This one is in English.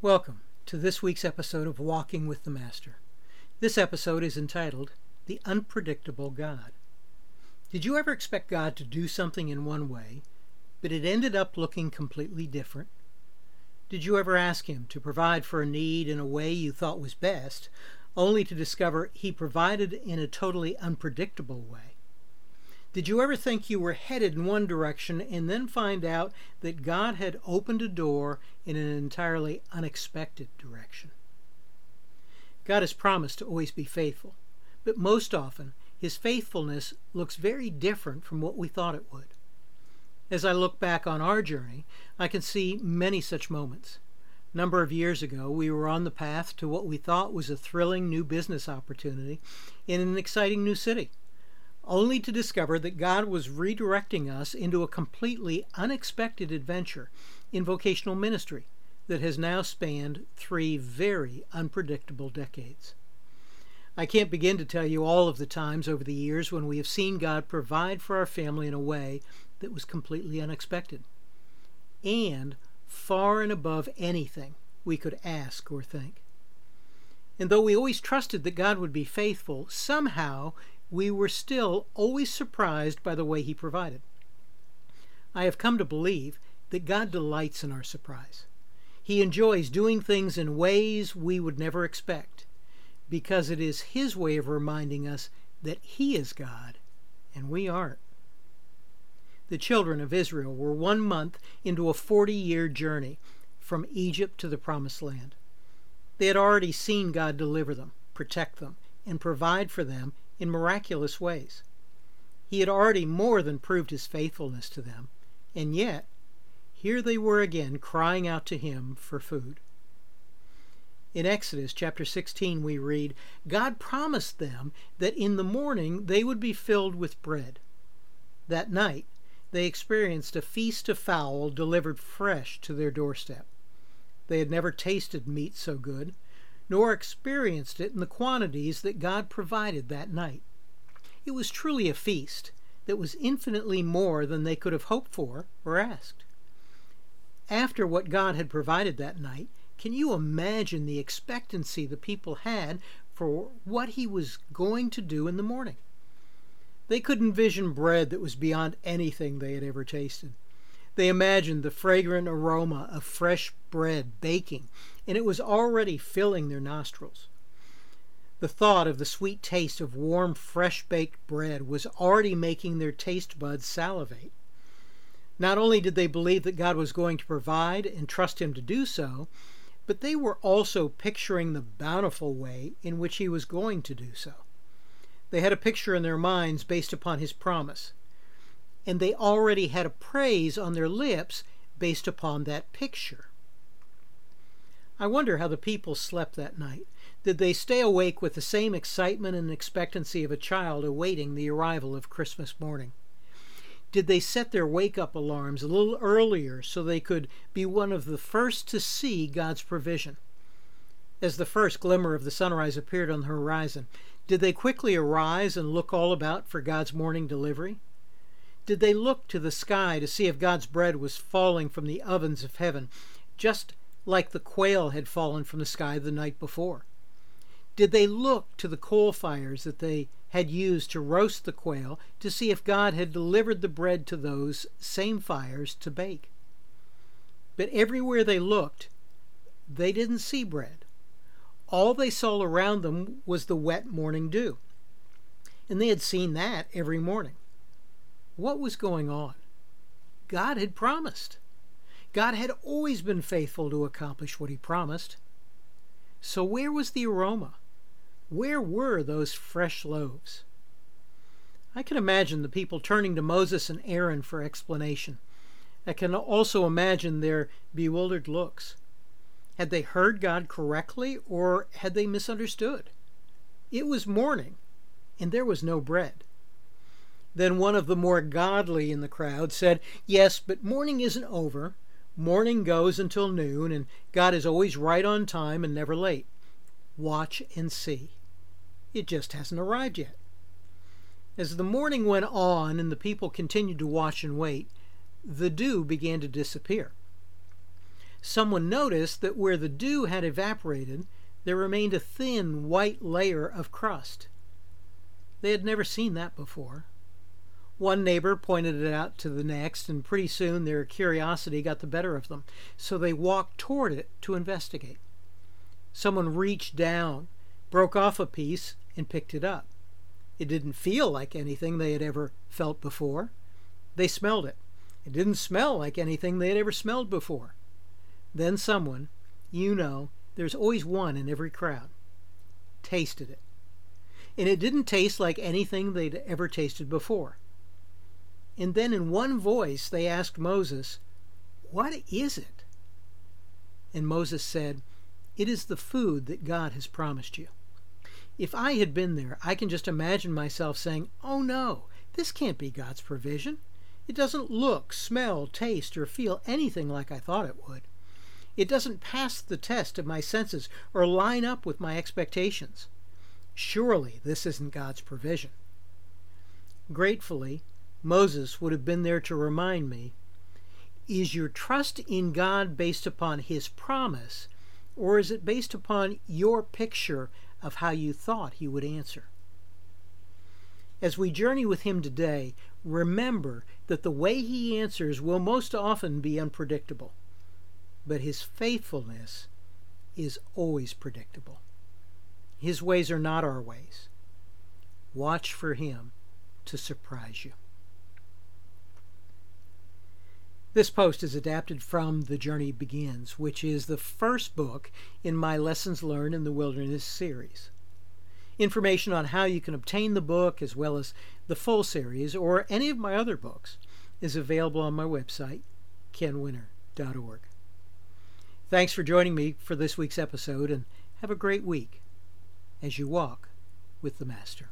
Welcome to this week's episode of Walking with the Master. This episode is entitled The Unpredictable God. Did you ever expect God to do something in one way, but it ended up looking completely different? Did you ever ask Him to provide for a need in a way you thought was best, only to discover He provided in a totally unpredictable way? Did you ever think you were headed in one direction and then find out that God had opened a door in an entirely unexpected direction? God has promised to always be faithful, but most often his faithfulness looks very different from what we thought it would. As I look back on our journey, I can see many such moments. A number of years ago, we were on the path to what we thought was a thrilling new business opportunity in an exciting new city only to discover that God was redirecting us into a completely unexpected adventure in vocational ministry that has now spanned three very unpredictable decades. I can't begin to tell you all of the times over the years when we have seen God provide for our family in a way that was completely unexpected and far and above anything we could ask or think. And though we always trusted that God would be faithful, somehow we were still always surprised by the way He provided. I have come to believe that God delights in our surprise. He enjoys doing things in ways we would never expect because it is His way of reminding us that He is God and we aren't. The children of Israel were one month into a 40 year journey from Egypt to the Promised Land. They had already seen God deliver them, protect them, and provide for them in miraculous ways. He had already more than proved his faithfulness to them, and yet here they were again crying out to him for food. In Exodus chapter 16, we read, God promised them that in the morning they would be filled with bread. That night, they experienced a feast of fowl delivered fresh to their doorstep. They had never tasted meat so good, nor experienced it in the quantities that God provided that night. It was truly a feast that was infinitely more than they could have hoped for or asked. After what God had provided that night, can you imagine the expectancy the people had for what he was going to do in the morning? They could envision bread that was beyond anything they had ever tasted. They imagined the fragrant aroma of fresh bread baking, and it was already filling their nostrils. The thought of the sweet taste of warm, fresh baked bread was already making their taste buds salivate. Not only did they believe that God was going to provide and trust Him to do so, but they were also picturing the bountiful way in which He was going to do so. They had a picture in their minds based upon His promise and they already had a praise on their lips based upon that picture. I wonder how the people slept that night. Did they stay awake with the same excitement and expectancy of a child awaiting the arrival of Christmas morning? Did they set their wake up alarms a little earlier so they could be one of the first to see God's provision? As the first glimmer of the sunrise appeared on the horizon, did they quickly arise and look all about for God's morning delivery? Did they look to the sky to see if God's bread was falling from the ovens of heaven, just like the quail had fallen from the sky the night before? Did they look to the coal fires that they had used to roast the quail to see if God had delivered the bread to those same fires to bake? But everywhere they looked, they didn't see bread. All they saw around them was the wet morning dew. And they had seen that every morning. What was going on? God had promised. God had always been faithful to accomplish what he promised. So where was the aroma? Where were those fresh loaves? I can imagine the people turning to Moses and Aaron for explanation. I can also imagine their bewildered looks. Had they heard God correctly or had they misunderstood? It was morning, and there was no bread. Then one of the more godly in the crowd said, Yes, but morning isn't over. Morning goes until noon, and God is always right on time and never late. Watch and see. It just hasn't arrived yet. As the morning went on and the people continued to watch and wait, the dew began to disappear. someone noticed that where the dew had evaporated, there remained a thin white layer of crust. They had never seen that before. One neighbor pointed it out to the next, and pretty soon their curiosity got the better of them, so they walked toward it to investigate. Someone reached down, broke off a piece, and picked it up. It didn't feel like anything they had ever felt before. They smelled it. It didn't smell like anything they had ever smelled before. Then someone, you know, there's always one in every crowd, tasted it. And it didn't taste like anything they'd ever tasted before. And then in one voice they asked Moses, What is it? And Moses said, It is the food that God has promised you. If I had been there, I can just imagine myself saying, Oh no, this can't be God's provision. It doesn't look, smell, taste, or feel anything like I thought it would. It doesn't pass the test of my senses or line up with my expectations. Surely this isn't God's provision. Gratefully, Moses would have been there to remind me is your trust in God based upon his promise, or is it based upon your picture of how you thought he would answer? As we journey with him today, remember that the way he answers will most often be unpredictable, but his faithfulness is always predictable. His ways are not our ways. Watch for him to surprise you. This post is adapted from The Journey Begins, which is the first book in my Lessons Learned in the Wilderness series. Information on how you can obtain the book, as well as the full series or any of my other books, is available on my website, kenwinter.org. Thanks for joining me for this week's episode, and have a great week as you walk with the Master.